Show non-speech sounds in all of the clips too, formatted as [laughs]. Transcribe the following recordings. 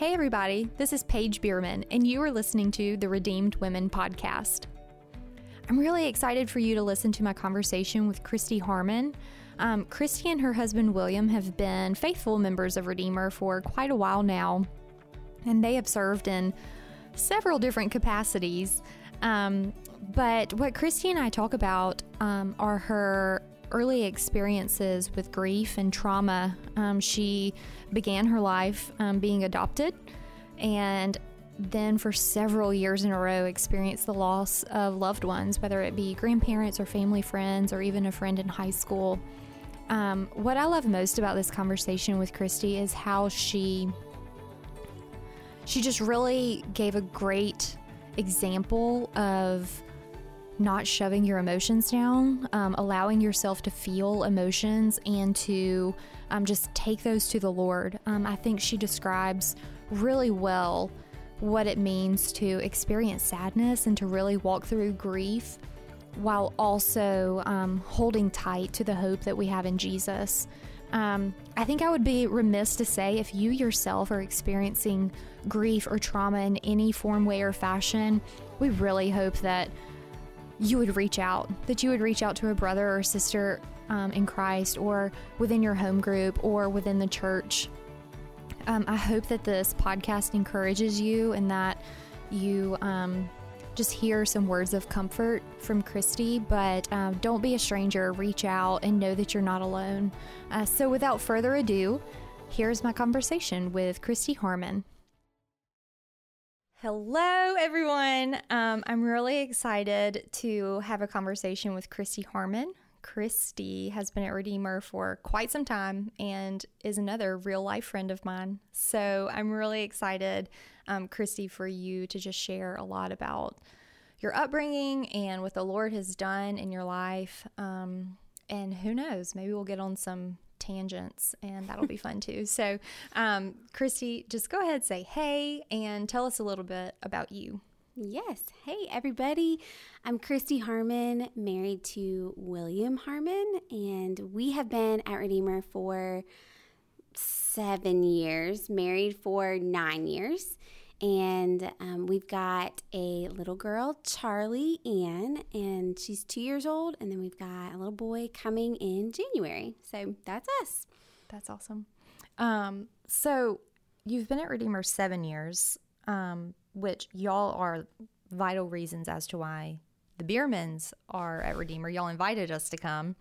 Hey, everybody, this is Paige Bierman, and you are listening to the Redeemed Women podcast. I'm really excited for you to listen to my conversation with Christy Harmon. Um, Christy and her husband William have been faithful members of Redeemer for quite a while now, and they have served in several different capacities. Um, but what Christy and I talk about um, are her early experiences with grief and trauma. Um, she began her life um, being adopted and then for several years in a row experienced the loss of loved ones, whether it be grandparents or family friends or even a friend in high school. Um, what I love most about this conversation with Christy is how she she just really gave a great example of not shoving your emotions down, um, allowing yourself to feel emotions and to um, just take those to the Lord. Um, I think she describes really well what it means to experience sadness and to really walk through grief while also um, holding tight to the hope that we have in Jesus. Um, I think I would be remiss to say if you yourself are experiencing grief or trauma in any form, way, or fashion, we really hope that you would reach out, that you would reach out to a brother or sister um, in Christ or within your home group or within the church. Um, I hope that this podcast encourages you and that you um, just hear some words of comfort from Christy, but um, don't be a stranger. Reach out and know that you're not alone. Uh, so, without further ado, here's my conversation with Christy Harmon. Hello, everyone. Um, I'm really excited to have a conversation with Christy Harmon. Christy has been at Redeemer for quite some time and is another real life friend of mine. So I'm really excited, um, Christy, for you to just share a lot about your upbringing and what the Lord has done in your life. Um, and who knows, maybe we'll get on some tangents, and that'll be fun too. So, um, Christy, just go ahead, say hey, and tell us a little bit about you. Yes. Hey, everybody. I'm Christy Harmon, married to William Harmon, and we have been at Redeemer for seven years, married for nine years. And um, we've got a little girl, Charlie Ann, and she's two years old. And then we've got a little boy coming in January. So that's us. That's awesome. Um, so you've been at Redeemer seven years, um, which y'all are vital reasons as to why the Biermans are at Redeemer. Y'all invited us to come.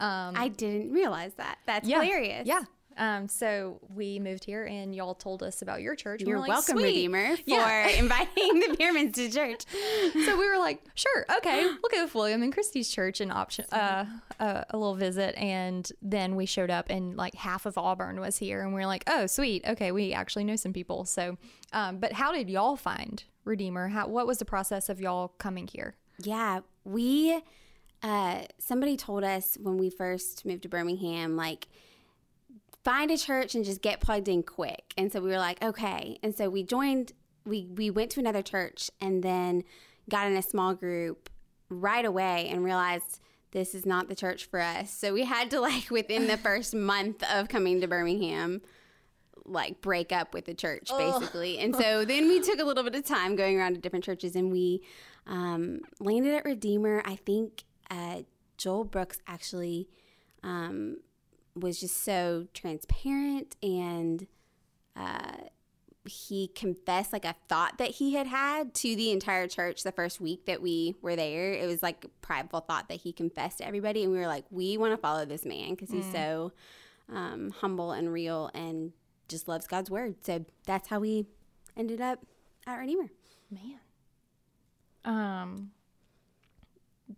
Um, I didn't realize that. That's yeah, hilarious. Yeah. Um, so we moved here, and y'all told us about your church. You're like, welcome, Sweet. Redeemer, for yeah. [laughs] inviting the Biermans to church. So we were like, sure, okay, we'll go with William and Christy's church and option uh, uh, a little visit. And then we showed up, and like half of Auburn was here, and we are like, oh, sweet, okay, we actually know some people. So, um, but how did y'all find Redeemer? How what was the process of y'all coming here? Yeah, we. Uh, somebody told us when we first moved to Birmingham, like find a church and just get plugged in quick. And so we were like, okay. And so we joined, we, we went to another church and then got in a small group right away and realized this is not the church for us. So we had to, like, [laughs] within the first month of coming to Birmingham, like break up with the church basically. And so [laughs] then we took a little bit of time going around to different churches and we um, landed at Redeemer. I think uh, Joel Brooks actually um, was just so transparent and uh, he confessed like a thought that he had had to the entire church the first week that we were there. It was like a prideful thought that he confessed to everybody, and we were like, we want to follow this man because he's mm. so um, humble and real and just loves God's word. So that's how we ended up at Redeemer. Man, um,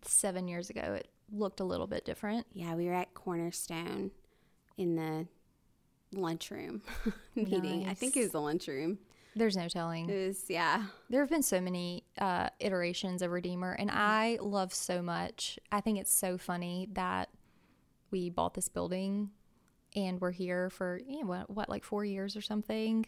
seven years ago, it looked a little bit different. Yeah, we were at Cornerstone in the lunchroom [laughs] meeting. Nice. I think it was the lunchroom. There's no telling. It was, yeah. There have been so many uh, iterations of Redeemer, and I love so much. I think it's so funny that we bought this building and we're here for you know, what, what, like four years or something.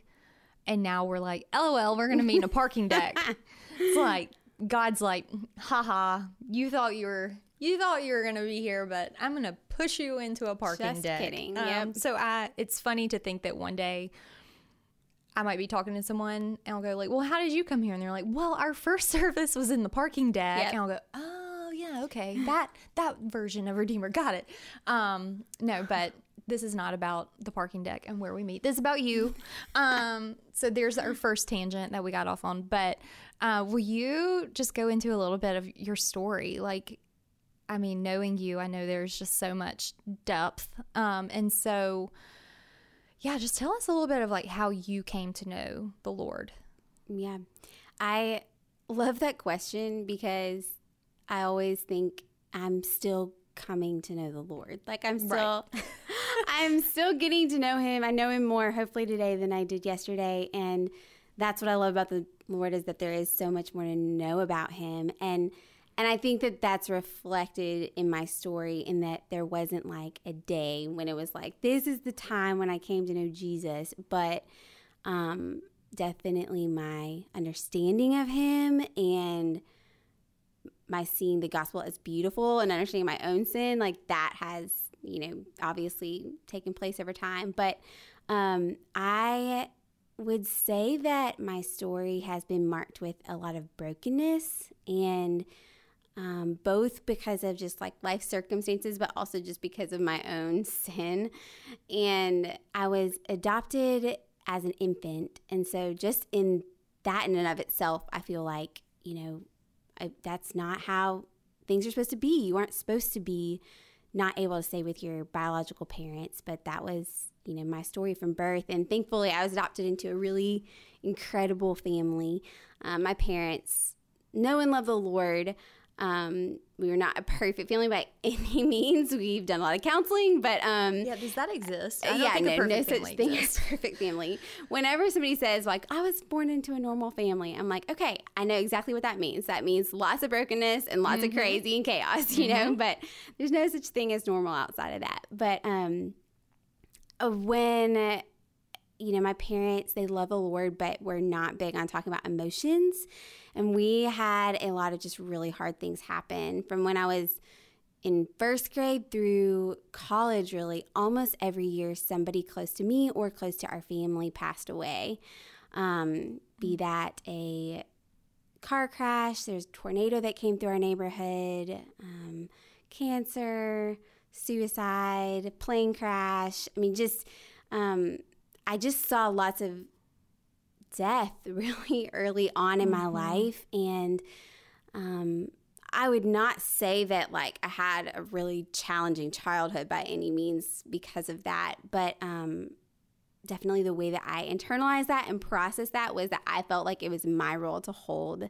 And now we're like, lol, we're going to meet in a parking deck. [laughs] it's like, God's like, haha, you thought you were you thought you were going to be here, but I'm going to push you into a parking deck. Just deck. kidding. Um, yep. So I, it's funny to think that one day I might be talking to someone and I'll go like, "Well, how did you come here?" And they're like, "Well, our first [laughs] service was in the parking deck." Yep. And I'll go, "Oh, yeah, okay. That that version of Redeemer got it." Um, no, but this is not about the parking deck and where we meet. This is about you. [laughs] Um, so there's our first tangent that we got off on, but uh, will you just go into a little bit of your story? Like, I mean, knowing you, I know there's just so much depth. Um, and so, yeah, just tell us a little bit of like how you came to know the Lord. Yeah. I love that question because I always think I'm still coming to know the Lord. Like I'm still [laughs] I'm still getting to know him. I know him more hopefully today than I did yesterday and that's what I love about the Lord is that there is so much more to know about him and and I think that that's reflected in my story in that there wasn't like a day when it was like this is the time when I came to know Jesus, but um definitely my understanding of him and my seeing the gospel as beautiful and understanding my own sin like that has you know obviously taken place over time. But um, i would say that my story has been marked with a lot of brokenness and um, both because of just like life circumstances, but also just because of my own [laughs] sin. And I was adopted as an infant. And so, just in that in and of itself, I feel like, you know, I, that's not how things are supposed to be. You aren't supposed to be not able to stay with your biological parents, but that was, you know, my story from birth. And thankfully, I was adopted into a really incredible family. Um, my parents know and love the Lord. Um, we were not a perfect family by [laughs] any means. We've done a lot of counseling, but um, Yeah, does that exist? I don't yeah, no, no perfect such family thing exists. as perfect family. Whenever somebody says like I was born into a normal family, I'm like, okay, I know exactly what that means. That means lots of brokenness and lots of crazy and chaos, you know. But there's no such thing as normal outside of that. But um, uh, when you know, my parents, they love the Lord, but we're not big on talking about emotions. And we had a lot of just really hard things happen from when I was in first grade through college, really, almost every year, somebody close to me or close to our family passed away. Um, be that a car crash, there's a tornado that came through our neighborhood, um, cancer, suicide, plane crash. I mean, just, um, I just saw lots of death [laughs] really early on in my life. And um, I would not say that like I had a really challenging childhood by any means because of that. But um, definitely the way that I internalized that and processed that was that I felt like it was my role to hold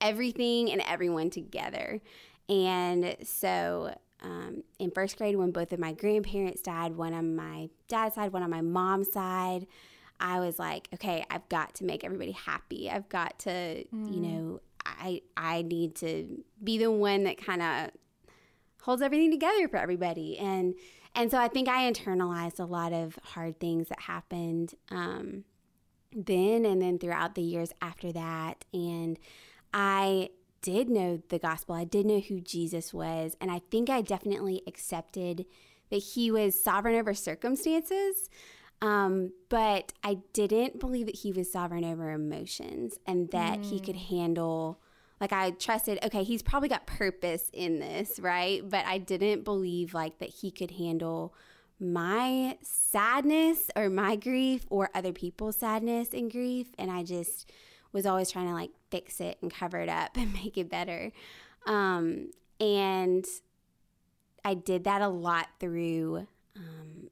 everything and everyone together. And so um, in first grade, when both of my grandparents died, one on my dad's side, one on my mom's side, I was like, okay, I've got to make everybody happy. I've got to, you know, I I need to be the one that kind of holds everything together for everybody. And and so I think I internalized a lot of hard things that happened um, then and then throughout the years after that. And I did know the gospel. I did know who Jesus was. And I think I definitely accepted that he was sovereign over circumstances. Um, but I didn't believe that he was sovereign over emotions and that he could handle, like, I trusted, okay, he's probably got purpose in this, right? But I didn't believe, like, that he could handle my sadness or my grief or other people's sadness and grief. And I just was always trying to, like, fix it and cover it up [laughs] and make it better. Um, and I did that a lot through, um,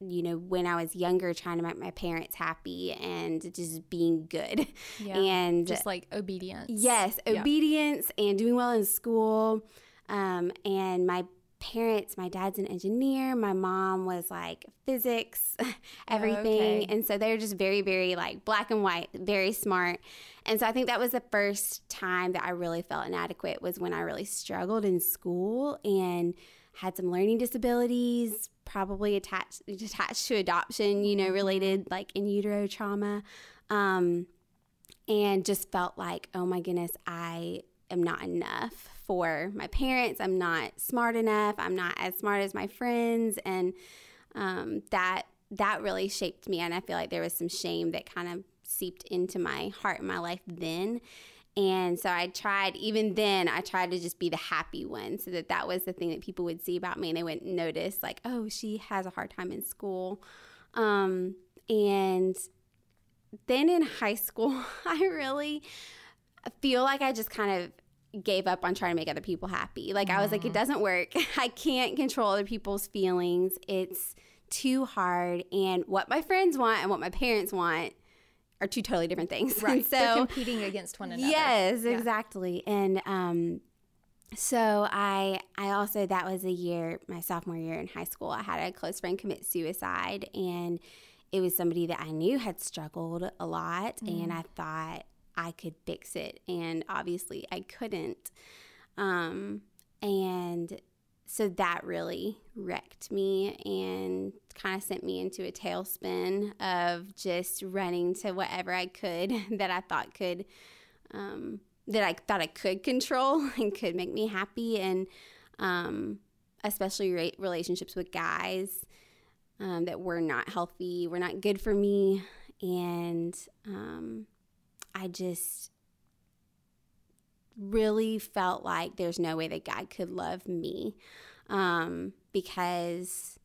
you know, when I was younger, trying to make my parents happy and just being good. Yeah. And just like obedience. yes, Yeah. obedience and doing well in school. Um, and my parents, my dad's an engineer, my mom was like physics, [laughs] everything. okay. And so they're just very, very like black and white, very smart. And so I think that was the first time that I really felt inadequate was when I really struggled in school and had some learning disabilities, probably attached attached to adoption, you know, related like in utero trauma. Um, and just felt like, oh my goodness, I am not enough for my parents. I'm not smart enough. I'm not as smart as my friends. And um, that that really shaped me. And I feel like there was some shame that kind of seeped into my heart and my life then. And so I tried, even then, I tried to just be the happy one so that that was the thing that people would see about me and they wouldn't notice, like, oh, she has a hard time in school. Um, and then in high school, [laughs] I really feel like I just kind of gave up on trying to make other people happy. Like, I was like, it doesn't work. [laughs] I can't control other people's feelings. It's too hard. And what my friends want and what my parents want are two totally different things. [laughs] Right. So They're competing against one another. Yes, Yeah. exactly. And um, so I I also that was a year my sophomore year in high school. I had a close friend commit suicide, and it was somebody that I knew had struggled a lot, and I thought I could fix it, and obviously I couldn't. Um, and so that really wrecked me and kind of sent me into a tailspin of just running to whatever I could [laughs] that I thought could, um, that I thought I could control [laughs] and could make me happy, and um, especially re- relationships with guys um, that were not healthy, were not good for me, and um, I just really felt like there's no way that God could love me um, because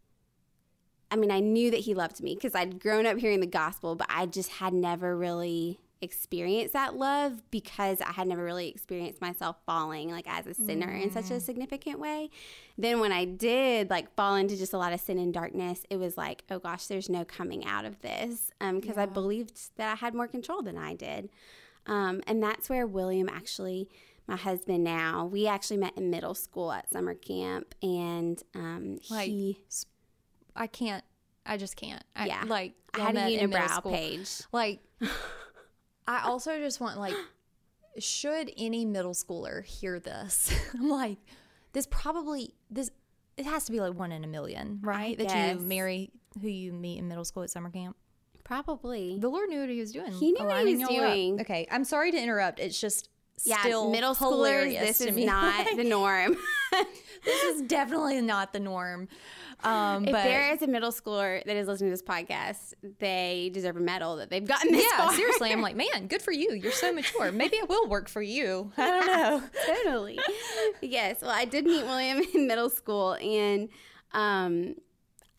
I mean, I knew that He loved me because I'd grown up hearing the gospel, but I just had never really experienced that love because I had never really experienced myself falling like as a sinner in such a significant way. Then when I did like fall into just a lot of sin and darkness, it was like, oh gosh, there's no coming out of this because I believed that I had more control than I did. Um, and that's where William actually, my husband now, we actually met in middle school at summer camp, and um, Like, he, I can't. I just can't. I, Yeah. Like I had a met in middle unibrow school. page. Like, [laughs] I also just want like, should any middle schooler hear this? [laughs] I'm like, this probably this. It has to be like one in a million, right? That guess. you marry who you meet in middle school at summer camp. Probably. The Lord knew what He was doing. He knew what he was y'all up. doing. Okay, I'm sorry to interrupt. It's just Yeah, still middle schoolers, this is me. not [laughs] the norm. [laughs] this is definitely not the norm. Um, if but there is a middle schooler that is listening to this podcast, they deserve a medal that they've gotten this yeah, far. seriously, I'm [laughs] like, man, good for you. You're so mature. Maybe it will work for you. I don't know. totally. yes. Well, I did meet William in middle school, and um,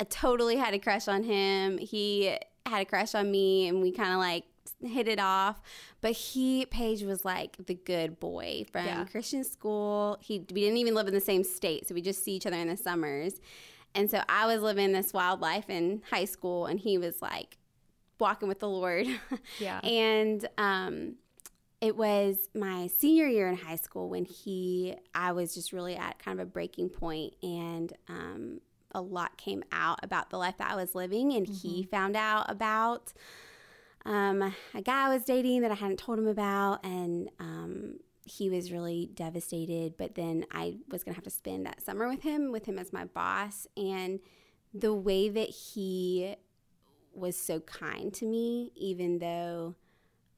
I totally had a crush on him. He had a crush on me, and we kind of like hit it off. But he, Paige, was like the good boy from Yeah. Christian school. He we didn't even live in the same state, so we just see each other in the summers. And so I was living this wild life in high school, and he was like walking with the Lord. [laughs] Yeah. and um, it was my senior year in high school when he, I was just really at kind of a breaking point, and um, a lot came out about the life that I was living, and he found out about um, a guy I was dating that I hadn't told him about, and um, he was really devastated. But then I was gonna have to spend that summer with him, with him as my boss, and the way that he was so kind to me, even though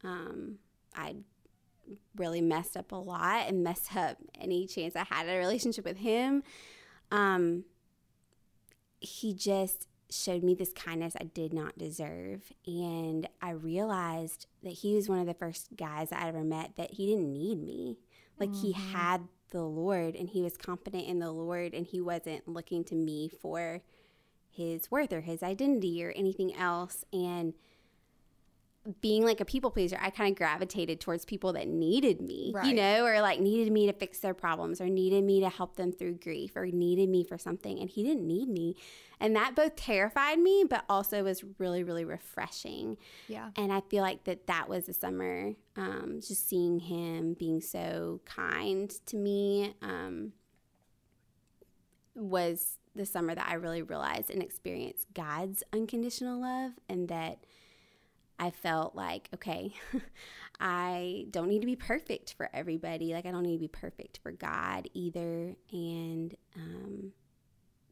um, I really messed up a lot and messed up any chance I had a relationship with him. Um, he just showed me this kindness I did not deserve. And I realized that he was one of the first guys I ever met that he didn't need me. Like he mm-hmm. had the Lord and he was confident in the Lord and he wasn't looking to me for his worth or his identity or anything else. And being like a people pleaser, I kind of gravitated towards people that needed me, you know, or like needed me to fix their problems or needed me to help them through grief or needed me for something. And he didn't need me. And that both terrified me, but also was really, really refreshing. Yeah. And I feel like that that was the summer, um, just seeing him being so kind to me um, was the summer that I really realized and experienced God's unconditional love and that I felt like, okay, [laughs] I don't need to be perfect for everybody. Like, I don't need to be perfect for God either. And um,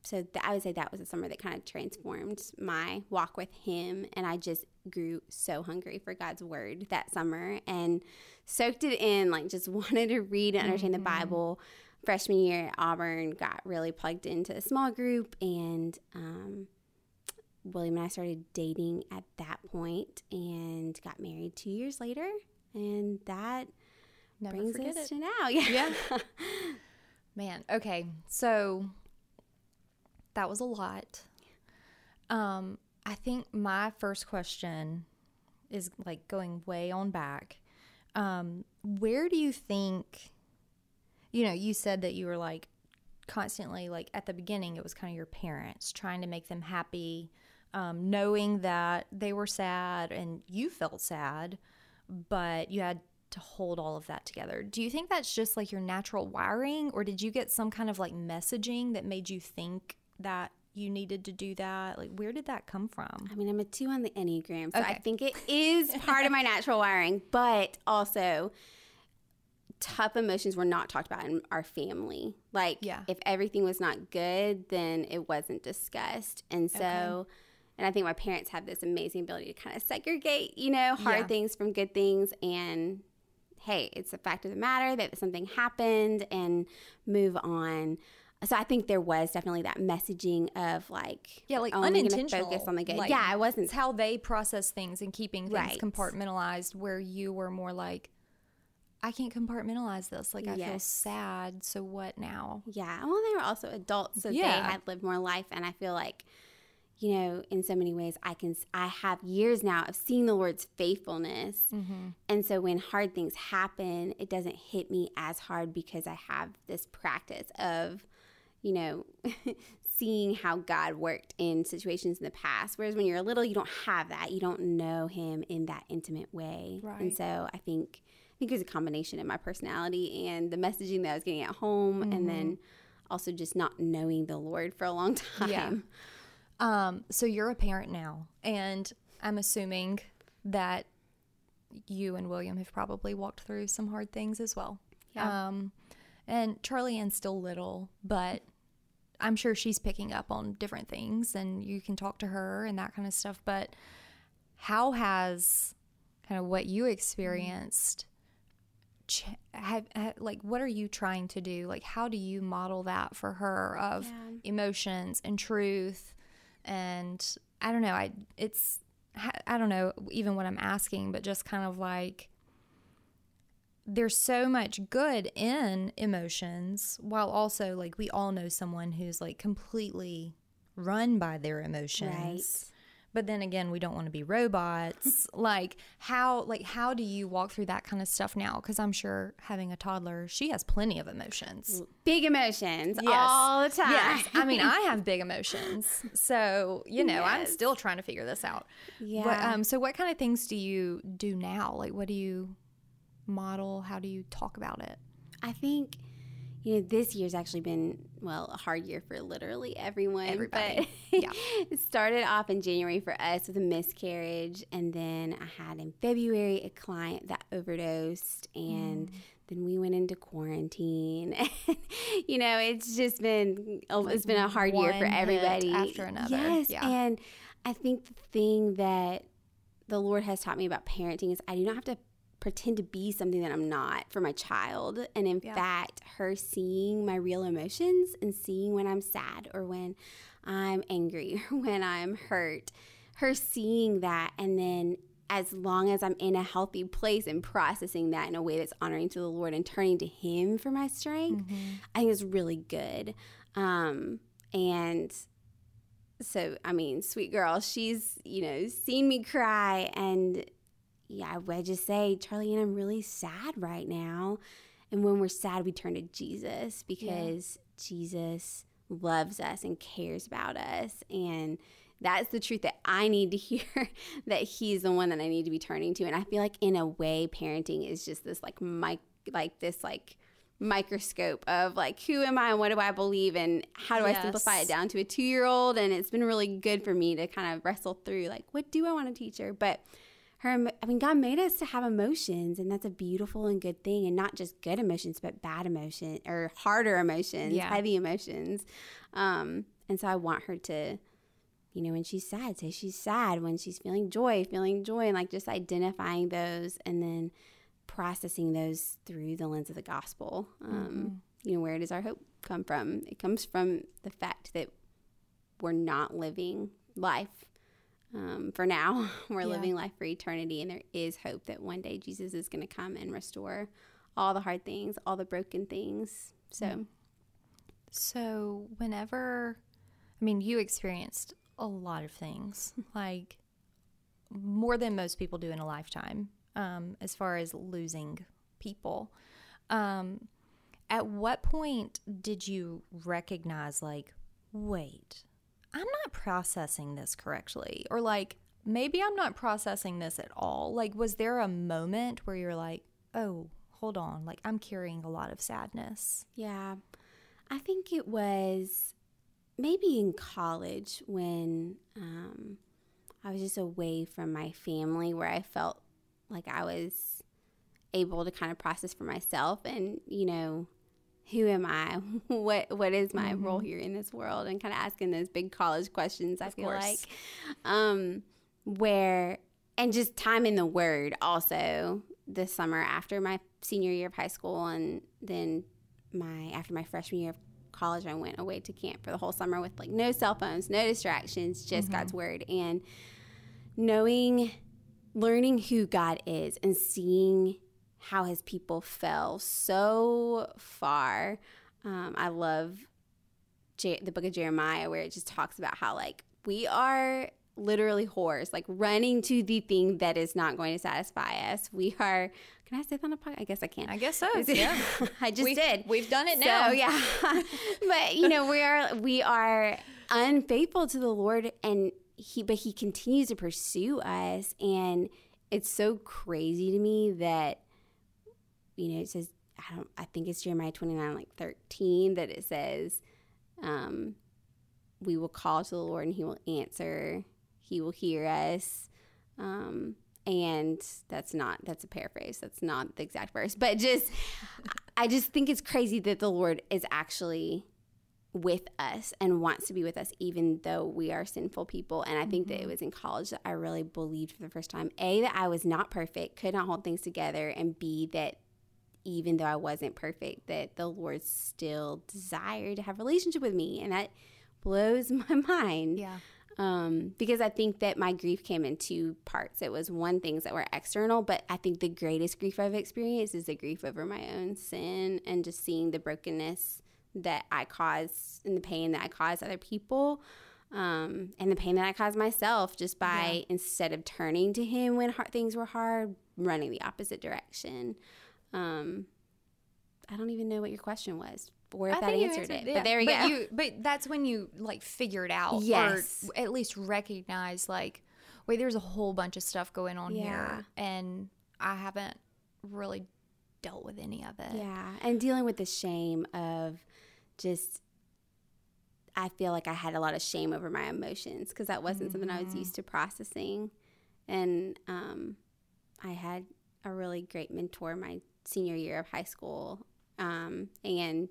so th- I would say that was a summer that kind of transformed my walk with Him. And I just grew so hungry for God's word that summer and soaked it in, like, just [laughs] wanted to read and understand the Bible. Freshman year at Auburn, got really plugged into a small group and, um, William and I started dating at that point and got married two years later. And that Never brings us it. to now. [laughs] Yeah. Yeah. Man, okay. So that was a lot. Um, I think my first question is like going way on back. Um, where do you think you know, you said that you were like constantly like at the beginning it was kind of your parents trying to make them happy, um, knowing that they were sad and you felt sad, but you had to hold all of that together. Do you think that's just like your natural wiring, or did you get some kind of like messaging that made you think that you needed to do that? Like, where did that come from? I mean, I'm a two on the Enneagram, so I think it is part of my natural wiring, but also tough emotions were not talked about in our family. Like, Yeah. if everything was not good, then it wasn't discussed. And so, Okay. And I think my parents have this amazing ability to kind of segregate, you know, hard Yeah. things from good things. And hey, it's a fact of the matter that something happened and move on. So I think there was definitely that messaging of like, Yeah, like oh, only gonna unintentional. focus on the good. Like, yeah, I wasn't It's how they process things and keeping things Right. compartmentalized, where you were more like, I can't compartmentalize this. Like, I feel sad. So what now? Yeah. Well, they were also adults, so they had lived more life, and I feel like, you know, in so many ways, I can I have years now of seeing the Lord's faithfulness, mm-hmm. and so when hard things happen, it doesn't hit me as hard because I have this practice of, you know. [laughs] seeing how God worked in situations in the past whereas when you're a little you don't have that you don't know him in that intimate way and so I think I think it was a combination of my personality and the messaging that I was getting at home, and mm-hmm. then also just not knowing the Lord for a long [laughs] time. Yeah. Um, so you're a parent now, and I'm assuming that you and William have probably walked through some hard things as well. Yeah. Um, and Charlie Ann's still little, but I'm sure she's picking up on different things, and you can talk to her and that kind of stuff. But how has kind of what you experienced? ch- Have, have like what are you trying to do like how do you model that for her of Yeah. emotions and truth and i don't know i it's i don't know even what i'm asking but just kind of like there's so much good in emotions while also like we all know someone who's like completely run by their emotions Right. But then again we don't want to be robots [laughs] like how like how do you walk through that kind of stuff now because i'm sure having a toddler she has plenty of emotions Big emotions Yes. all the time. Yes. I mean, I have big [laughs] emotions. So, you know, I'm still trying to figure this out. yeah. But, um, so, what kind of things do you do now? Like, what do you model? How do you talk about it? I think you know this year's actually been well a hard year for literally everyone. Everybody. But Yeah. [laughs] it started off in January for us with a miscarriage, and then I had in February a client that overdosed, and mm. then we went into quarantine. [laughs] you know, it's just been oh, it's been a hard year for everybody after another. Yes, Yeah. and I think the thing that the Lord has taught me about parenting is I do not have to pretend to be something that I'm not for my child. And in Yeah. fact, her seeing my real emotions and seeing when I'm sad or when I'm angry or [laughs] when I'm hurt, her seeing that and then as long as I'm in a healthy place and processing that in a way that's honoring to the Lord and turning to Him for my strength, I think is really good. Um, and so, I mean, sweet girl, she's, you know, seen me cry. And yeah, I just say, Charlie Ann I'm really sad right now. And when we're sad, we turn to Jesus because Jesus loves us and cares about us. And that's the truth that I need to [laughs] hear that he's the one that I need to be turning to. And I feel like in a way, parenting is just this like mic like this like microscope of like who am I and what do I believe and how do I simplify it down to a two year old and it's been really good for me to kind of wrestle through like what do I want to teach her but her I mean God made us to have emotions and that's a beautiful and good thing and not just good emotions but bad emotion or harder emotions Yeah. heavy emotions um and so I want her to you know when she's sad say she's sad when she's feeling joy feeling joy and like just identifying those and then processing those through the lens of the gospel. Um, You know, where does our hope come from? It comes from the fact that we're not living life um, for now, [laughs] we're Yeah. living life for eternity, and there is hope that one day Jesus is going to come and restore all the hard things, all the broken things. So, So, whenever, I mean, you experienced a lot of things, [laughs] like more than most people do in a lifetime, um, as far as losing people. Um, at what point did you recognize, like, wait, I'm not processing this correctly? Or, like, maybe I'm not processing this at all? Like, was there a moment where you're like, oh, hold on, like, I'm carrying a lot of sadness? yeah, I think it was maybe in college when um, I was just away from my family where I felt like I was able to kind of process for myself and, you know, who am I? [laughs] What what is my role here in this world? And kind of asking those big college questions. I feel course. like, um, where and just time in the Word also this summer after my senior year of high school and then my after my freshman year of college, I went away to camp for the whole summer with like no cell phones, no distractions, just God's Word and knowing, learning who God is and seeing how his people fell so far. Um, I love Je- the book of Jeremiah where it just talks about how like we are literally whores, like running to the thing that is not going to satisfy us. We are. Can I say that on a podcast? I guess I can. I guess so. [laughs] Yeah. I just We- did. We've done it now. So yeah, [laughs] but you know we are we are unfaithful to the Lord, and he but he continues to pursue us, and it's so crazy to me that you know it says I don't I think it's Jeremiah twenty nine like thirteen that it says, um, we will call to the Lord and He will answer, He will hear us. Um, and that's not that's a paraphrase. That's not the exact verse but just [laughs] i just think it's crazy that the lord is actually with us and wants to be with us even though we are sinful people. And i think that it was in college that i really believed for the first time a that i was not perfect could not hold things together and b that even though i wasn't perfect that the lord still desired to have a relationship with me and that blows [laughs] my mind Yeah. um, because I think that my grief came in two parts. It was one things that were external, but I think the greatest grief I've experienced is the grief over my own sin and just seeing the brokenness that I caused and the pain that I caused other people. Um, and the pain that I caused myself just by instead of turning to him when hard, things were hard, running the opposite direction. Um, I don't even know what your question was or if I that you answered, it. yeah. But there we but go. You, but that's when you like figured out, Yes. or at least recognize, like, wait, there's a whole bunch of stuff going on Yeah. here, and I haven't really dealt with any of it. Yeah, and dealing with the shame of just I feel like I had a lot of shame over my emotions because that wasn't something I was used to processing. And um, I had a really great mentor my senior year of high school um, and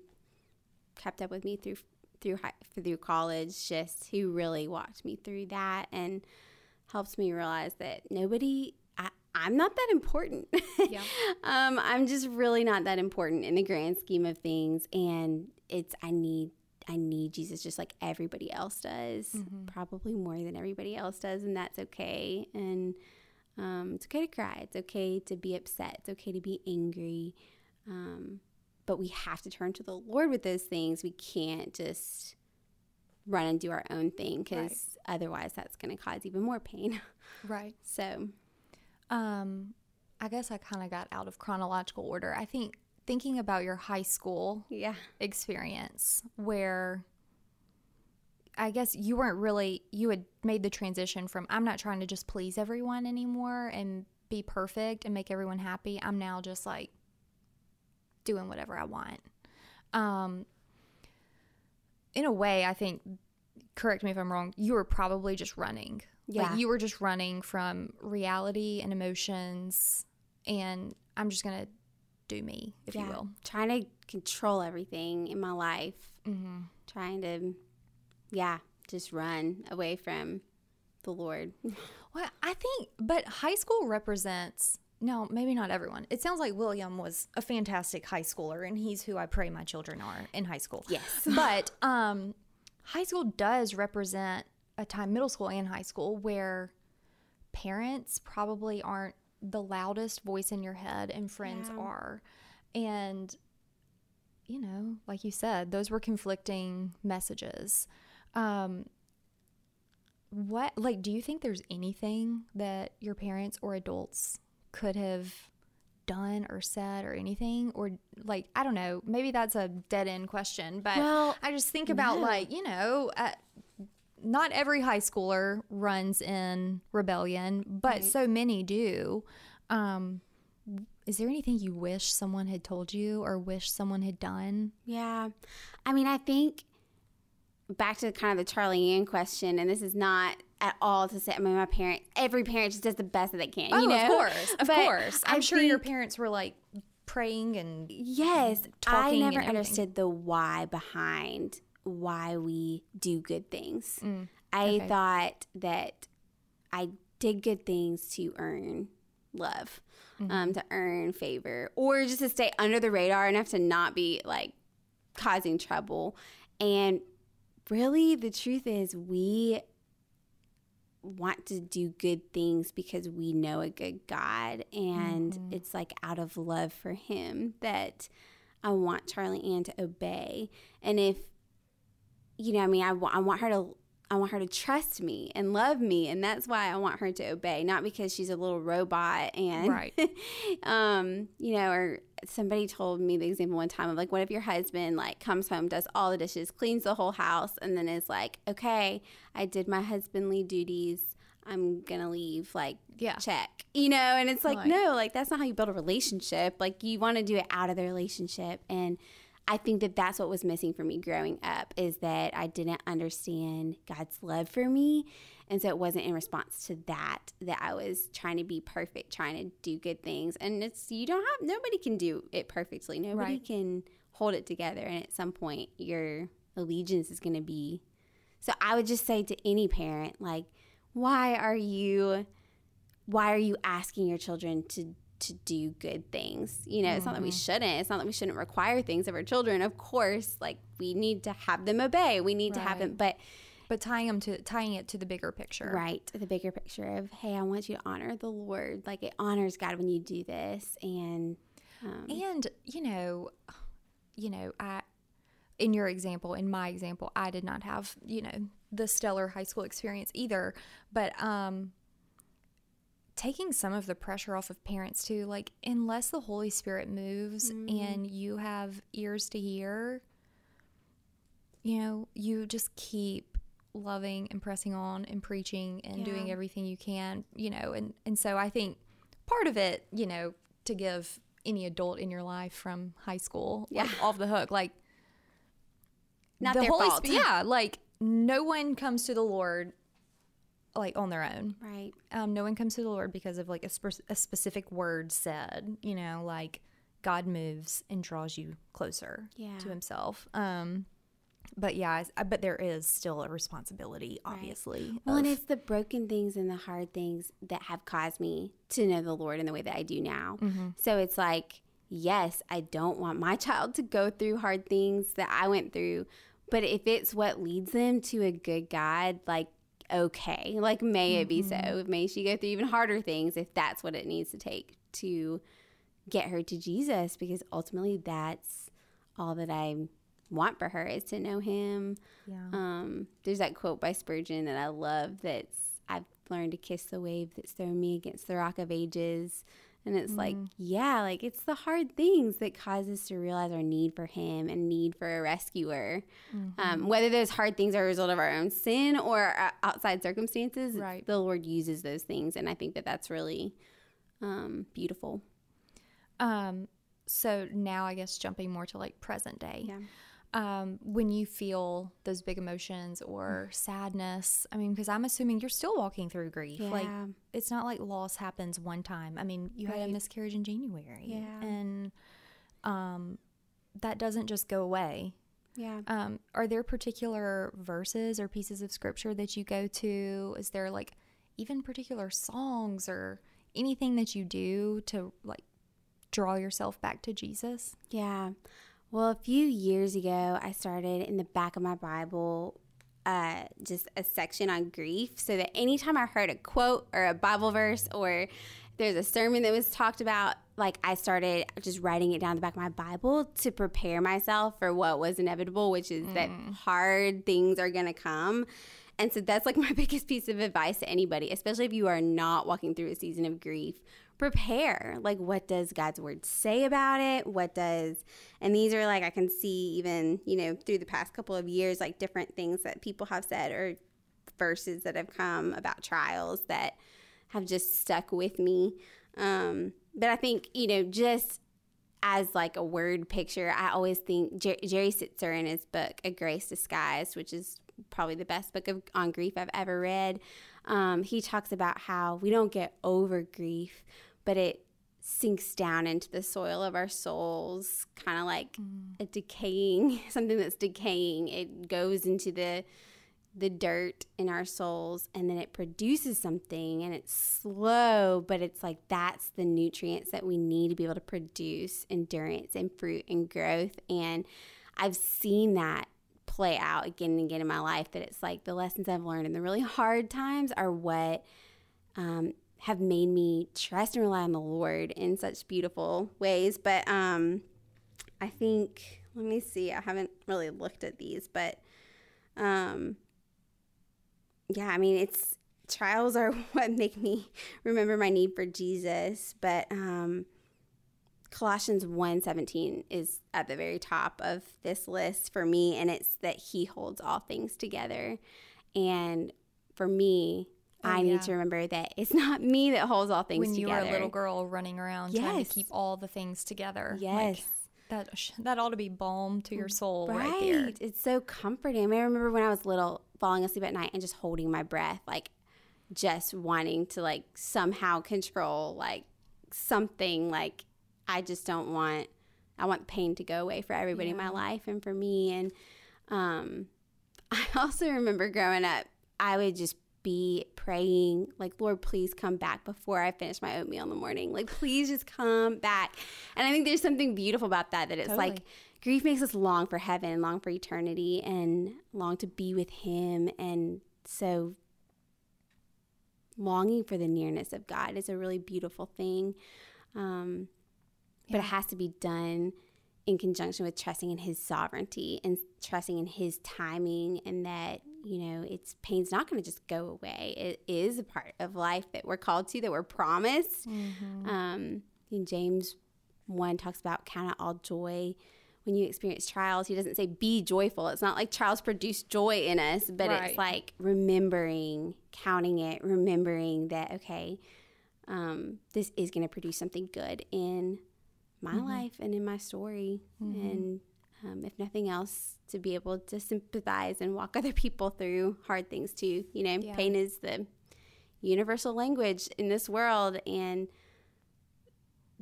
kept up with me through through high, through college just who really walked me through that and helped me realize that nobody I, I'm not that important. Yeah. [laughs] um, I'm just really not that important in the grand scheme of things, and it's I need I need Jesus just like everybody else does, probably more than everybody else does, and that's okay. And um, it's okay to cry. It's okay to be upset. It's okay to be angry. Um, but we have to turn to the Lord with those things. We can't just run and do our own thing because otherwise that's going to cause even more pain. [laughs] Right. so, Um, I guess I kind of got out of chronological order. I think thinking about your high school yeah. experience where I guess you weren't really you had made the transition from I'm not trying to just please everyone anymore and be perfect and make everyone happy. I'm now just like doing whatever I want. Um in a way, I think correct me if I'm wrong, you were probably just running. Yeah. Like you were just running from reality and emotions and I'm just going to do me, if you will. Trying to control everything in my life. Mm-hmm. Trying to, yeah, just run away from the Lord. [laughs] Well, I think, but high school represents. No, maybe not everyone. It sounds like William was a fantastic high schooler, and he's who I pray my children are in high school. Yes. [laughs] [laughs] but um, high school does represent a time, middle school and high school, where parents probably aren't the loudest voice in your head and friends Yeah. are. And, you know, like you said, those were conflicting messages. Um, what, like, do you think there's anything that your parents or adults could have done or said or anything? Or, like, I don't know, maybe that's a dead end question, but Well, I just think about, no. like, you know, uh, not every high schooler runs in rebellion, but Right. so many do. Um, is there anything you wish someone had told you or wish someone had done? Yeah. I mean, I think back to kind of the Charlie Ann question, and this is not at all to say, I mean, my parent, every parent just does the best that they can, you know? Oh, of course, of But course. I'm I sure your parents were like praying and Yes, I never understood the why behind why we do good things. Mm, I thought that I did good things to earn love, Mm-hmm. um, to earn favor, or just to stay under the radar enough to not be like causing trouble. And really, the truth is, we want to do good things because we know a good God, and Mm-hmm. it's like out of love for Him that I want Charlie Ann to obey. And if you know, I mean, I I want her to. I want her to trust me and love me, and that's why I want her to obey, not because she's a little robot and Right. [laughs] um, you know, or somebody told me the example one time of like, what if your husband like comes home, does all the dishes, cleans the whole house, and then is like, okay, I did my husbandly duties. I'm gonna leave. Like, Yeah. check. You know, and it's like, Right. no, like that's not how you build a relationship. Like, you want to do it out of the relationship, and I think that that's what was missing for me growing up is that I didn't understand God's love for me. And so it wasn't in response to that that I was trying to be perfect, trying to do good things. And it's, you don't have, nobody can do it perfectly. Nobody Right. can hold it together. And at some point, your allegiance is going to be. So I would just say to any parent, like, why are you, why are you asking your children to to do good things. You know, it's not that we Mm-hmm. shouldn't. It's not that we shouldn't require things of our children. Of course, like we need to have them obey. We need to have them, but But tying them to tying it to the bigger picture. right, the bigger picture of hey, I want you to honor the Lord. Like it honors God when you do this, and um, And you know, you know, I in your example, in my example, I did not have, you know, the stellar high school experience either, but um taking some of the pressure off of parents too, like unless the Holy Spirit moves and you have ears to hear, you know, you just keep loving and pressing on and preaching and doing everything you can, you know, and and so I think part of it, you know, to give any adult in your life from high school like, off the hook, like not the their Holy fault. Spirit, yeah, like no one comes to the Lord like on their own. Right. Um, no one comes to the Lord because of like a, spe- a specific word said, you know, like God moves and draws you closer Yeah. to Himself. Um, but yeah, but there is still a responsibility, obviously. Well, and it's the broken things and the hard things that have caused me to know the Lord in the way that I do now. Mm-hmm. So it's like, yes, I don't want my [laughs] child to go through hard things that I went through, but if it's what leads them to a good God, like, okay, like, may it be Mm-hmm. so. May she go through even harder things if that's what it needs to take to get her to Jesus, because ultimately that's all that I want for her is to know him. yeah. Um, there's that quote by Spurgeon that I love that's I've learned to kiss the wave that's thrown me against the rock of ages. And it's like, yeah, like it's the hard things that cause us to realize our need for him and need for a rescuer. Um, whether those hard things are a result of our own sin or outside circumstances, Right. the Lord uses those things. And I think that that's really um, beautiful. Um, so now I guess jumping more to like present day. Yeah. Um, when you feel those big emotions or sadness, I mean, because I'm assuming you're still walking through grief. Like it's not like loss happens one time. I mean, you had a miscarriage in January, Yeah. and um, that doesn't just go away. Yeah. Um, are there particular verses or pieces of scripture that you go to? Is there like even particular songs or anything that you do to like draw yourself back to Jesus? Yeah. Well, a few years ago, I started in the back of my Bible uh, just a section on grief so that anytime I heard a quote or a Bible verse or there's a sermon that was talked about, like I started just writing it down the back of my Bible to prepare myself for what was inevitable, which is mm. that hard things are going to come. And so that's like [laughs] my biggest piece of advice to anybody, especially if you are not walking through a season of grief. Prepare. Like, what does God's word say about it? What does, and these are like, I can see even, you know, through the past couple of years, like different things that people have said or verses that have come about trials that have just stuck with me. Um, but I think, you know, just as like a word picture, I always think Jer- Jerry Sittser in his book, A Grace Disguised, which is probably the best book of, on grief I've ever read. Um, he talks about how we don't get over grief, but it sinks down into the soil of our souls, kind of like mm. a decaying, [laughs] something that's decaying. It goes into the the dirt in our souls and then it produces something and it's slow, but it's like that's the nutrients that we need to be able to produce endurance and fruit and growth. And I've seen that play out again and again in my life that it's like the lessons I've learned in the really hard times are what um, have made me trust and rely on the Lord in such beautiful ways. But um, I think, let me see, I haven't really looked at these, but um, yeah, I mean, it's trials are [laughs] what make me remember my need for Jesus, but um, Colossians 1:17 is at the very top of this list for me and it's that he holds all things together. And for me, oh, I yeah. need to remember that it's not me that holds all things when together. When you were a little girl running around yes. trying to keep all the things together. Yes. Like, that that ought to be balm to your soul right, right there. It's so comforting. I, mean, I remember when I was little, falling asleep at night and just holding my breath, like just wanting to like somehow control like something. Like I just don't want. I want pain to go away for everybody yeah. in my life and for me. And um, [laughs] I also remember growing up, I would just be praying, like, Lord, please come back before I finish my oatmeal in the morning. Like, please just come back. And I think there's something beautiful about that, that it's totally. like grief makes us long for heaven, long for eternity, and long to be with Him. And so, longing for the nearness of God is a really beautiful thing. Um, yeah. But it has to be done in conjunction with trusting in his sovereignty and trusting in his timing and that you know it's pain's not going to just go away it is a part of life that we're called to that we're promised mm-hmm. um, in james 1 talks about count it all joy when you experience trials he doesn't say be joyful it's not like trials produce joy in us but right. it's like remembering counting it remembering that okay um, this is going to produce something good in my mm-hmm. life and in my story. Mm-hmm. And um, if nothing else, to be able to sympathize and walk [laughs] other people through hard things too. You know, yeah. pain is the universal language in this world. And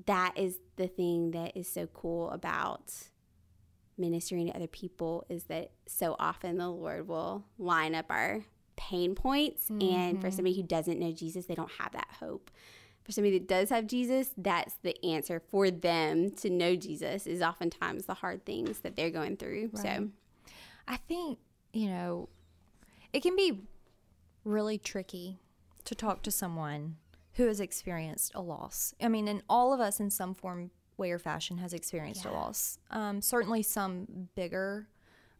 that is the thing that is so cool about ministering to other people is that so often the Lord will line up our pain points. Mm-hmm. And for mm-hmm. somebody who doesn't know Jesus, they don't have that hope for somebody that does have Jesus, that's the answer for them to know Jesus is oftentimes the hard things that they're going through. Right. So I think, you know, it can be really tricky to talk to someone who has experienced a loss. I mean, and all of us in some form, way, or fashion has experienced yeah. a loss. Um, certainly some bigger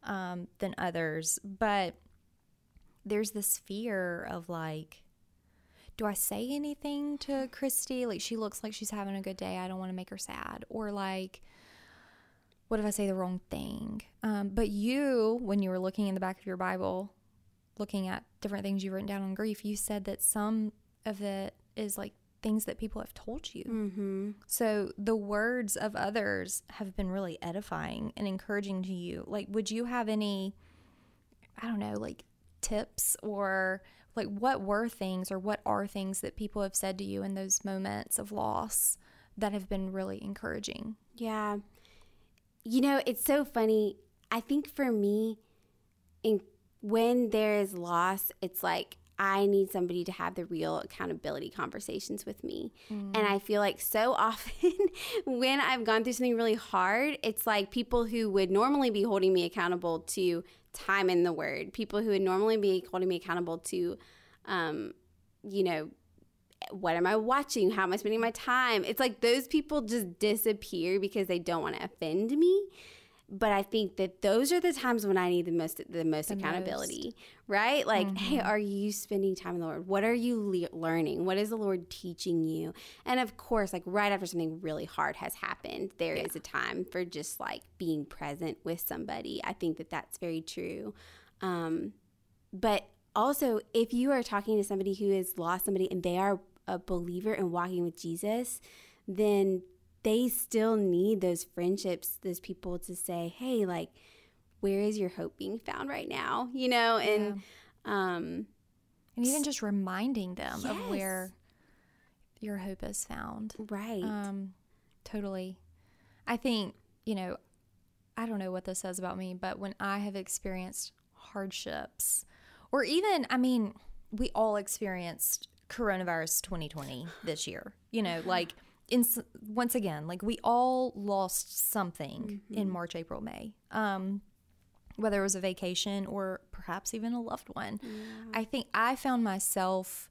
um, than others, but there's this fear of like, do I say anything to Christy? Like, she looks like she's having a good day. I don't want to make her sad. Or, like, what if I say the wrong thing? Um, but you, when you were looking in the back of your Bible, looking at different things you've written down on grief, you said that some of it is like things that people have told you. Mm-hmm. So the words of others have been really edifying and encouraging to you. Like, would you have any, I don't know, like tips or like what were things or what are things that people have said to you in those moments of loss that have been really encouraging? Yeah. You know, it's so funny. I think for me, in when there is loss, it's like I need somebody to have the real accountability conversations with me. Mm. And I feel like so [laughs] often when I've gone through something really hard, it's like people who would normally be holding me accountable to time in the word, people who would normally be holding me accountable to, um, you know, what am I watching? How am I spending my time? It's like those people just disappear because they don't want to offend me. But I think that those are the times when I need the most the most The accountability, right? Like, hey, Mm-hmm. are you spending time in the Lord? What are you le- learning? What is the Lord teaching you? And of course, like right after something really hard has happened, there is a time for just like being present with somebody. I think that that's very true. Um, but also, if you are talking to somebody who has lost somebody and they are a believer and walking with Jesus, then they still need those friendships, those people to say, hey, like, where is your hope being found right now? You know, and um, and even just reminding them of where your hope is found. right. Um, totally. I think, you know, I don't know what this says about me, but when I have experienced hardships, or even, I mean, we all experienced coronavirus 2020 this year, you know, like, in, once again, like we all lost something in March, April, May. Um, whether it was a vacation or perhaps even a loved one. I think I found myself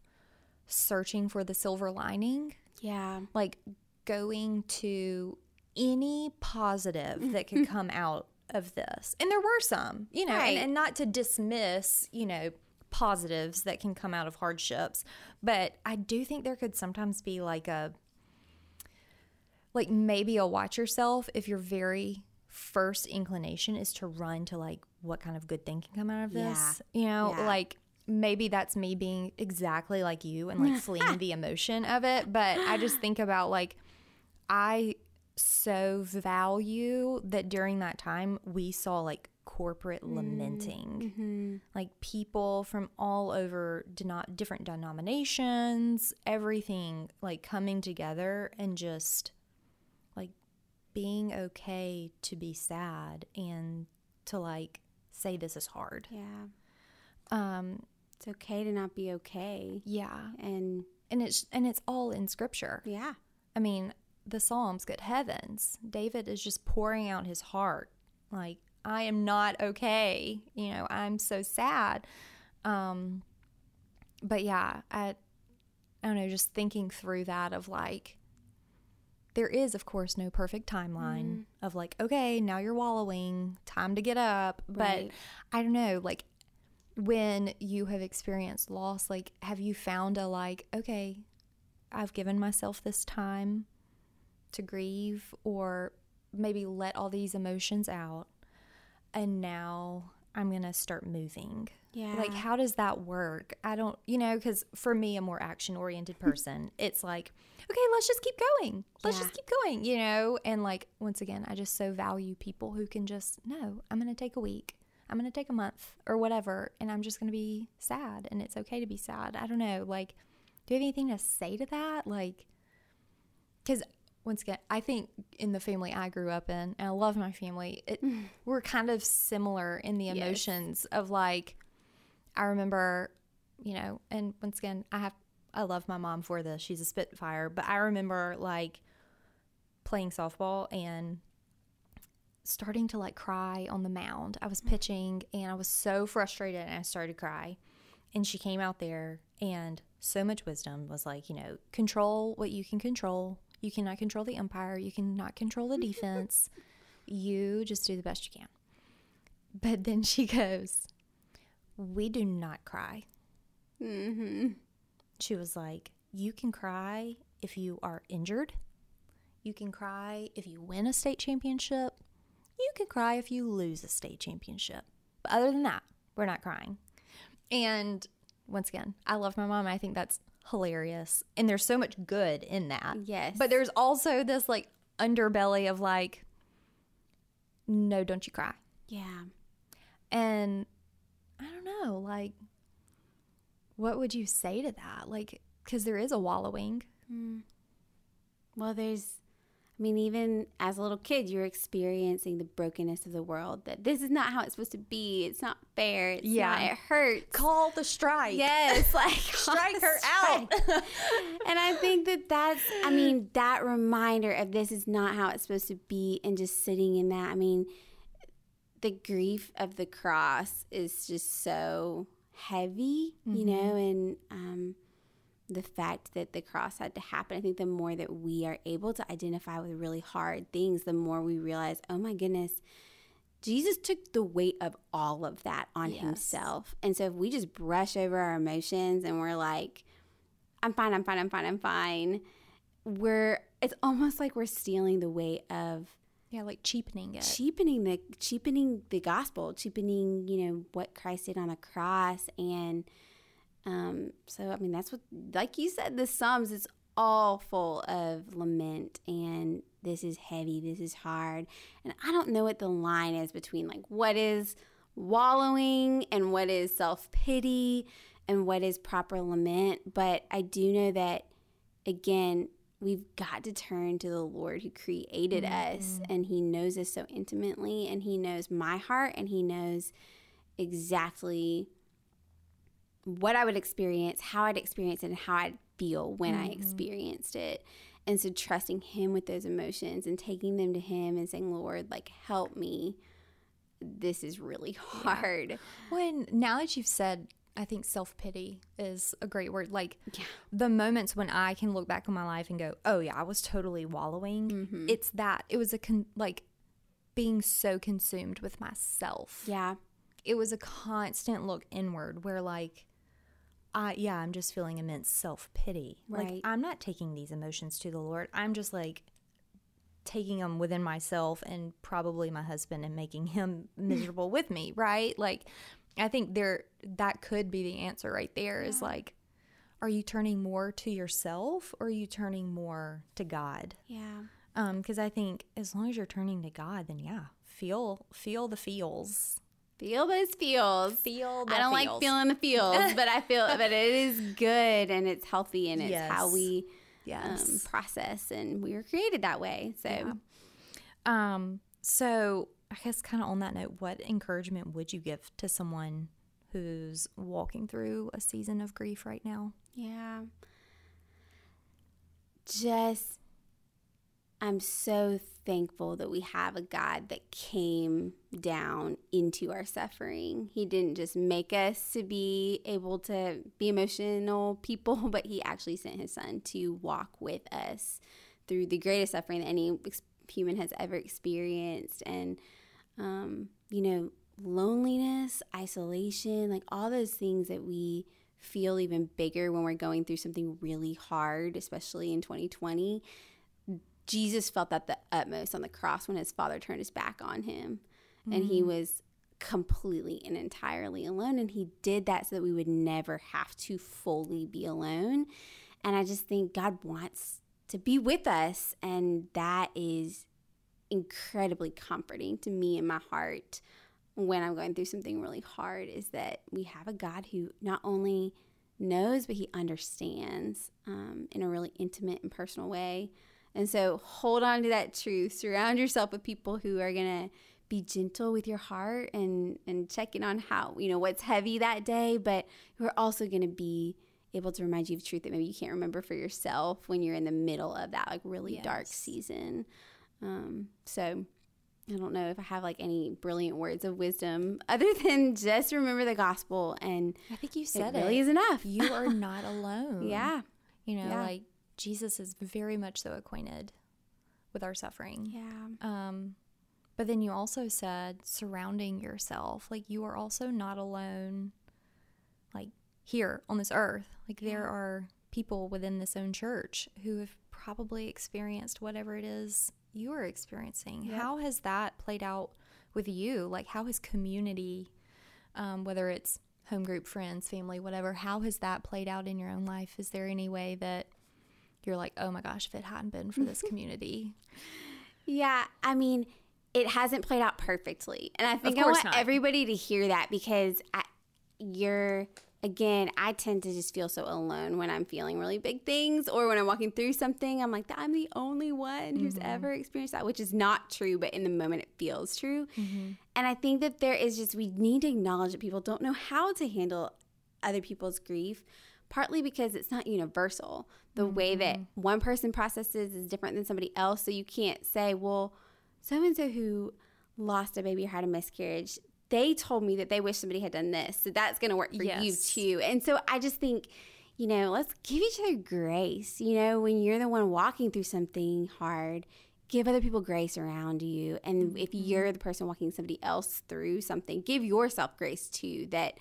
searching for the silver lining yeah. like going to any positive [laughs] that could come out of this. And there were some, you know, Right. and, and not to dismiss, you know, positives that can come out of hardships, but I do think there could sometimes be like a like maybe you'll watch yourself if your very first inclination is to run to like what kind of good thing can come out of this. You know, Yeah. like maybe that's me being exactly like you and like [laughs] fleeing the emotion of it, but I just think about like I so value that during that time we saw like corporate mm-hmm. lamenting mm-hmm. like people from all over deno- different denominations everything like coming together and just being okay to be sad and to like say this is hard Yeah. um It's okay to not be okay. yeah And and it's and it's all in scripture yeah. I mean, the Psalms, good heavens. David is just pouring out his heart. Like, I am not okay. You know, I'm so sad. Um, but yeah, I, I don't know, just thinking through that of like, there is, of course, no perfect timeline mm-hmm. of like, okay, now you're wallowing, time to get up. Right. But I don't know, like, when you have experienced loss, like, have you found a like, okay, I've given myself this time to grieve or maybe let all these emotions out and now I'm going to start moving. Yeah. Like how does that work? I don't, you know, cuz for me a more action-oriented [laughs] person, it's like, okay, let's just keep going. Let's Yeah. just keep going, you know? And like once again, I just so value people who can just, no, I'm going to take a week. I'm going to take a month or whatever and I'm just going to be sad and it's okay to be sad. I don't know, like do you have anything to say to that? Like, because once again, I think in the family I grew up in, and I love my family, it, [laughs] we're kind of similar in the Yes. emotions of like, I remember, you know, and once again, I have, I love my mom for this. She's a Spitfire, but I remember like playing softball and starting to like cry on the mound. I was mm. pitching and I was so frustrated and I started to cry. And she came out there and so much wisdom was like, you know, control what you can control. You cannot control the umpire. You cannot control the defense. you just do the best you can. But then [laughs] she goes, We do not cry. Mm-hmm. She was like, You can cry if you are injured. You can cry if you win a state championship. You can cry if you lose a state championship. But other than that, we're not crying. And once again, I love my mom. I think that's hilarious. And there's so much good in that. Yes. But there's also this like underbelly of like, no, don't you cry. Yeah. And I don't know, like, what would you say to that? Like, because there is a wallowing. Mm. Well, there's, I mean, even as a little kid, you're experiencing the brokenness of the world. That this is not how it's supposed to be. It's not fair. It's Yeah. not, it hurts. Call the strike. Yes, [laughs] like Strike her out. [laughs] and I think that that's, I mean, that reminder of this is not how it's supposed to be, and just sitting in that. I mean, the grief of the cross is just so heavy, you know, and um, the fact that the cross had to happen. I think the more that we are able to identify with really hard things, the more we realize, oh my goodness, Jesus took the weight of all of that on Yes. himself. And so if we just brush over our emotions and we're like, I'm fine, I'm fine, I'm fine, I'm fine, we're it's almost like we're stealing the weight of Yeah, like cheapening it. cheapening the cheapening the gospel, cheapening, you know, what Christ did on the cross and um so I mean that's what like you said the Psalms it's all full of lament and this is heavy, this is hard. And I don't know what the line is between like what is wallowing and what is self-pity and what is proper lament, but I do know that again, we've got to turn to the Lord who created us and he knows us so intimately and he knows my heart and he knows exactly what I would experience, how I'd experience it, and how I'd feel when I mm-hmm. experienced it. And so trusting him with those emotions and taking them to him and saying, Lord, like help me. This is really hard. When now that you've said, I think self pity is a great word. Like Yeah. the moments when I can look back on my life and go, "Oh yeah, I was totally wallowing." Mm-hmm. It's that it was a con- like being so consumed with myself. Yeah. It was a constant look inward where like. I yeah, I'm just feeling immense self pity. Right. Like I'm not taking these emotions to the Lord. I'm just like taking them within myself and probably my husband and making him [laughs] miserable with me, right? Like I think there that could be the answer right there is like are you turning more to yourself or are you turning more to God? Yeah. Um cuz I think as long as you're turning to God then yeah, feel feel the feels. Feel those feels. Feel I don't like feeling the feels, but I feel [laughs] but it is good and it's healthy and it's how Yes. we um, process and we were created that way. So Yeah. Um, so I guess kind of on that note, what encouragement would you give to someone who's walking through a season of grief right now? Yeah. Just, I'm so thankful that we have a God that came down into our suffering. He didn't just make us to be able to be emotional people, [laughs] but He actually sent His Son to walk with us through the greatest suffering that any ex- human has ever experienced. And, um, you know, loneliness, isolation, like all those things that we feel even bigger when we're going through something really hard, especially in 2020. Jesus felt that the utmost on the cross when his father turned his back on him. And he was completely and entirely alone. And he did that so that we would never have to fully be alone. And I just think God wants to be with us. And that is incredibly comforting to me in my heart when I'm going through something really hard is that we have a God who not only knows, but he understands um, in a really intimate and personal way. And so hold on to that truth. Surround yourself with people who are going to be gentle with your heart and, and checking on how, you know, what's heavy that day, but who are also going to be able to remind you of truth that maybe you can't remember for yourself when you're in the middle of that like really dark season. Um, so I don't know if I have like any brilliant words of wisdom [laughs] other than just remember the gospel and I think you said it really it. is enough. You are [laughs] not alone. yeah. You know, Yeah. like Jesus is very much so acquainted with our suffering. Yeah. Um, but then you also said surrounding yourself, like you are also not alone, like here on this earth. Like there are people within this own church who have probably experienced whatever it is you are experiencing. Yep. How has that played out with you? Like, how has community, um, whether it's home group, friends, family, whatever, how has that played out in your own life? Is there any way that you're like, oh my gosh, if it hadn't been for this [laughs] community? Yeah, I mean, it hasn't played out perfectly, and I think I want not. everybody to hear that because I, you're again, I tend to just feel so alone when I'm feeling really big things or when I'm walking through something. I'm like, I'm the only one who's Mm-hmm. ever experienced that, which is not true, but in the moment it feels true. Mm-hmm. And I think that there is just, we need to acknowledge that people don't know how to handle other people's grief, partly because it's not universal. The way that Mm-hmm. one person processes is different than somebody else. So you can't say, well, so and so who lost a baby or had a miscarriage, they told me that they wish somebody had done this. So that's going to work for you too. And so I just think, you know, let's give each other grace. You know, when you're the one walking through something hard, give other people grace around you. And if you're the person walking somebody else through something, give yourself grace too. That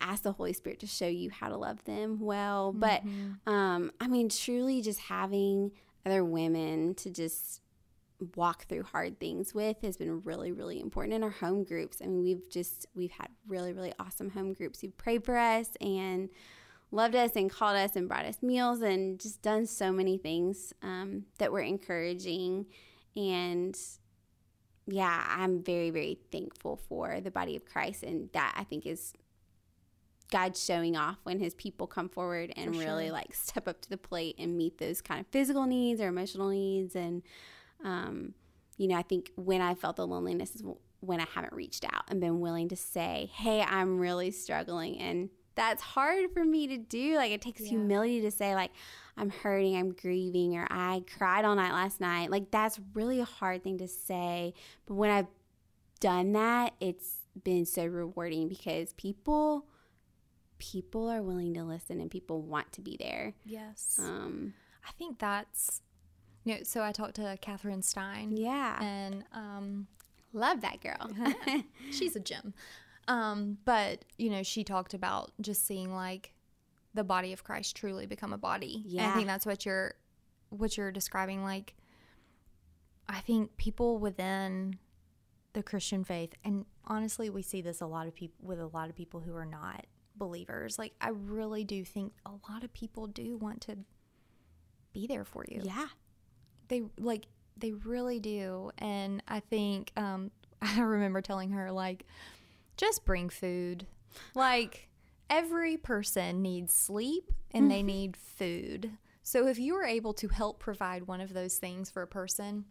ask the Holy Spirit to show you how to love them well. But um, I mean, truly just having other women to just walk through hard things with has been really really important in our home groups. I mean we've just we've had really really awesome home groups who prayed for us and loved us and called us and brought us meals and just done so many things um, that were encouraging. And yeah i'm very very thankful for the body of christ and that i think is God showing off when his people come forward and For really sure. like step up to the plate and meet those kind of physical needs or emotional needs. And, um, you know, I think when I felt the loneliness is when I haven't reached out and been willing to say, hey, I'm really struggling. And that's hard for me to do. Like, it takes Yeah. humility to say, like, I'm hurting, I'm grieving, or I cried all night last night. Like, that's really a hard thing to say. But when I've done that, it's been so rewarding because people people are willing to listen and people want to be there. Yes. Um, I think that's, you know, so I talked to Catherine Stein. yeah, And um, love that girl. [laughs] [laughs] she's a gem. Um, but, you know, she talked about just seeing like the body of Christ truly become a body. And I think that's what you're what you're describing like I think people within the Christian faith and honestly we see this a lot of people with a lot of people who are not believers. Like I really do think a lot of people do want to be there for you. Yeah, they like they really do. And i think um [laughs] i remember telling her like just bring food. Like every person needs sleep and they need food. So if you are able to help provide one of those things for a person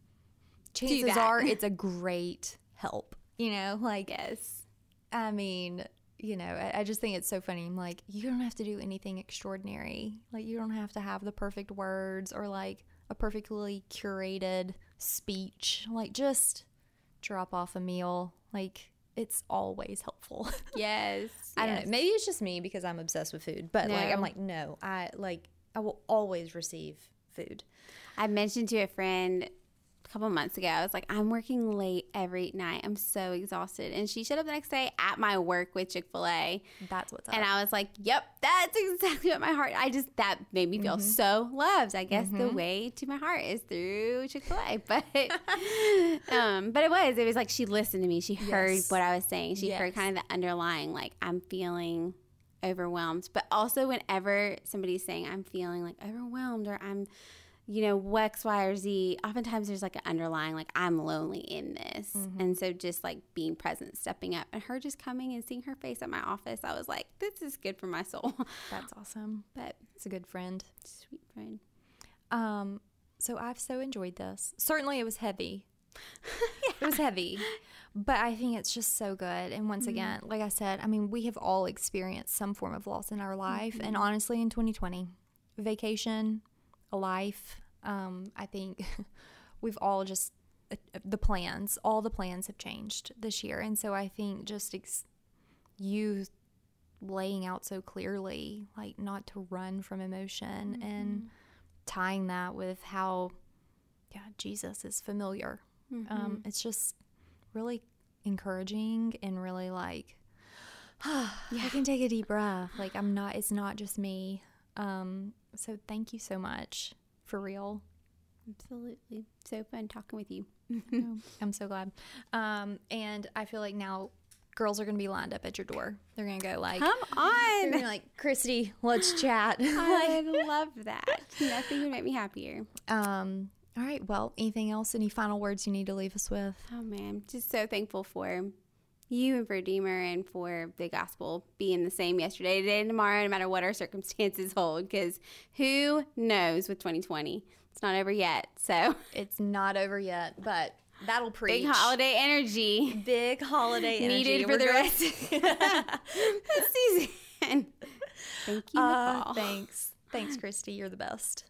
chances are [laughs] it's a great help you know? Like yes, I mean, you know, I, I just think it's so funny. I'm like, you don't have to do anything extraordinary. Like, you don't have to have the perfect words or like a perfectly curated speech. Like, just drop off a meal. Like, it's always helpful. [laughs] yes. I don't know. Maybe it's just me because I'm obsessed with food, but like, I'm like, no, I like, I will always receive food. I mentioned to a friend a couple months ago. I was like, I'm working late every night. I'm so exhausted, and she showed up the next day at my work with Chick Fil A. That's what's up. And I was like, yep, that's [laughs] exactly what my heart. I just that made me feel so loved. I guess the way to my heart is through Chick Fil A, [laughs] but [laughs] um, but it was it was like she listened to me. She heard Yes. what I was saying. She heard kind of the underlying like I'm feeling overwhelmed. But also whenever somebody's saying I'm feeling like overwhelmed or I'm you know, X, Y, or Z, oftentimes there's like an underlying, like, I'm lonely in this. Mm-hmm. And so just like being present, stepping up, and her just coming and seeing her face at my office, I was like, this is good for my soul. [laughs] That's awesome. but It's a good friend. sweet friend. Um, so I've so enjoyed this. Certainly, it was heavy. yeah. [laughs] It was heavy, but I think it's just so good. And once mm-hmm. again, like I said, I mean, we have all experienced some form of loss in our life, and mm-hmm. honestly, in 2020, vacation, life. Um, I think [laughs] we've all just uh, the plans, all the plans have changed this year, and so I think just ex- you laying out so clearly, like not to run from emotion and tying that with how yeah jesus is familiar. Um, it's just really encouraging and really like [sighs] i can take a deep breath. Like i'm not it's not just me. Um, so thank you so much for real Absolutely. So fun talking with you. [laughs] i'm so glad um, and i feel like now girls are gonna be lined up at your door they're gonna go like Come they're on. like christy let's [gasps] chat [laughs] I love that. Nothing would make me happier. Um, all right. Well, anything else? Any final words you need to leave us with? Oh man, just so thankful for you and for Redeemer and for the gospel being the same yesterday, today, and tomorrow, no matter what our circumstances [laughs] hold. Because who knows with 2020? It's not over yet. So It's not over yet, but that'll preach. big holiday energy Big holiday energy. needed for We're the going- rest of [laughs] the season. [laughs] Thank you, Uh, thanks. Thanks, Christy. You're the best.